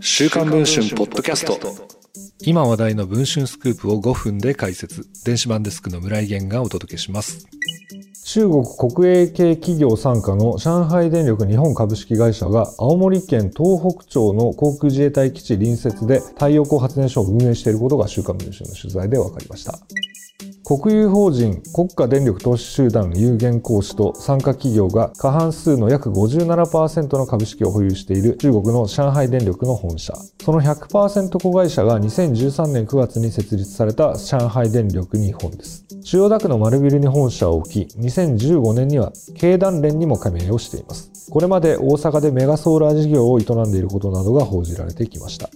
週刊文春ポッドキャスト。今話題の文春スクープを5分で解説。電子版デスクの村井源がお届けします。中国国営系企業傘下の上海電力日本株式会社が青森県東北町の航空自衛隊基地隣接で太陽光発電所を運営していることが週刊文春の取材で分かりました国有法人国家電力投資集団有限公司と参加企業が過半数の約57%の株式を保有している中国の上海電力の本社。その100%子会社が2013年9月に設立された上海電力日本です。千代田区の丸ビルに本社を置き、2015年には経団連にも加盟をしています。これまで大阪でメガソーラー事業を営んでいることなどが報じられてきました。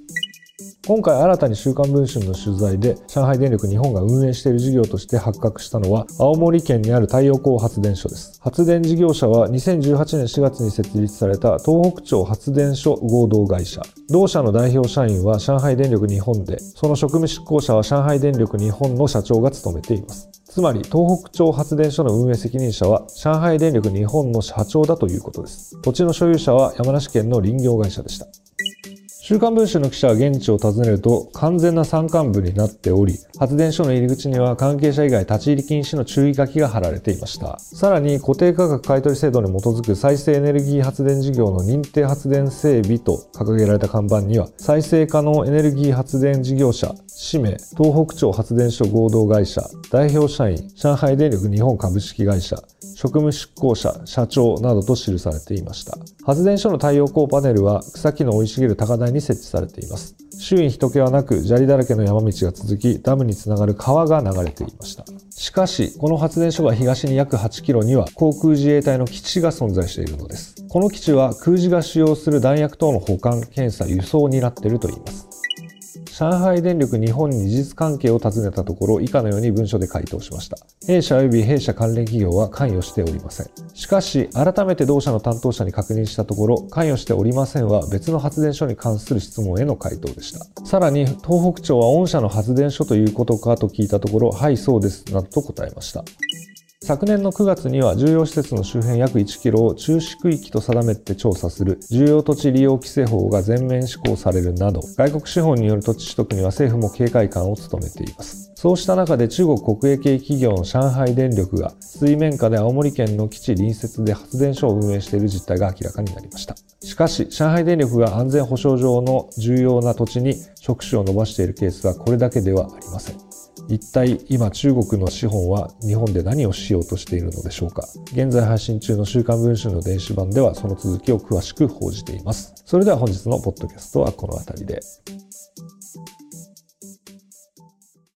今回新たに週刊文春の取材で上海電力日本が運営している事業として発覚したのは青森県にある太陽光発電所です。発電事業者は2018年4月に設立された東北町発電所合同会社。同社の代表社員は上海電力日本で、その職務執行者は上海電力日本の社長が務めています。つまり東北町発電所の運営責任者は上海電力日本の社長だということです。土地の所有者は山梨県の林業会社でした。週刊文春の記者は現地を訪ねると完全な山間部になっており、発電所の入り口には関係者以外立ち入り禁止の注意書きが貼られていました。さらに固定価格買取制度に基づく再生エネルギー発電事業の認定発電整備と掲げられた看板には、再生可能エネルギー発電事業者、氏名、東北町発電所合同会社、代表社員、上海電力日本株式会社、職務執行者、社長などと記されていました。発電所の太陽光パネルは草木の生い茂る高台に設置されています。周囲人気はなく砂利だらけの山道が続き、ダムにつながる川が流れていました。しかし、この発電所が東に約8キロには航空自衛隊の基地が存在しているのです。この基地は空自が使用する弾薬等の保管、検査、輸送になっているといいます。上海電力日本に事実関係を尋ねたところ以下のように文書で回答しました。弊社及び弊社関連企業は関与しておりません。しかし、改めて同社の担当者に確認したところ、関与しておりませんは別の発電所に関する質問への回答でした。さらに、東北町は御社の発電所ということかと聞いたところ、はい、そうです、などと答えました。昨年の9月には重要施設の周辺約1キロを中止区域と定めて調査する重要土地利用規制法が全面施行されるなど、外国資本による土地取得には政府も警戒感を務めています。そうした中で中国国営系企業の上海電力が水面下で青森県の基地隣接で発電所を運営している実態が明らかになりました。しかし、上海電力が安全保障上の重要な土地に触手を伸ばしているケースはこれだけではありません。一体今中国の資本は日本で何をしようとしているのでしょうか？現在配信中の週刊文春の電子版ではその続きを詳しく報じています。それでは本日のポッドキャストはこの辺りで。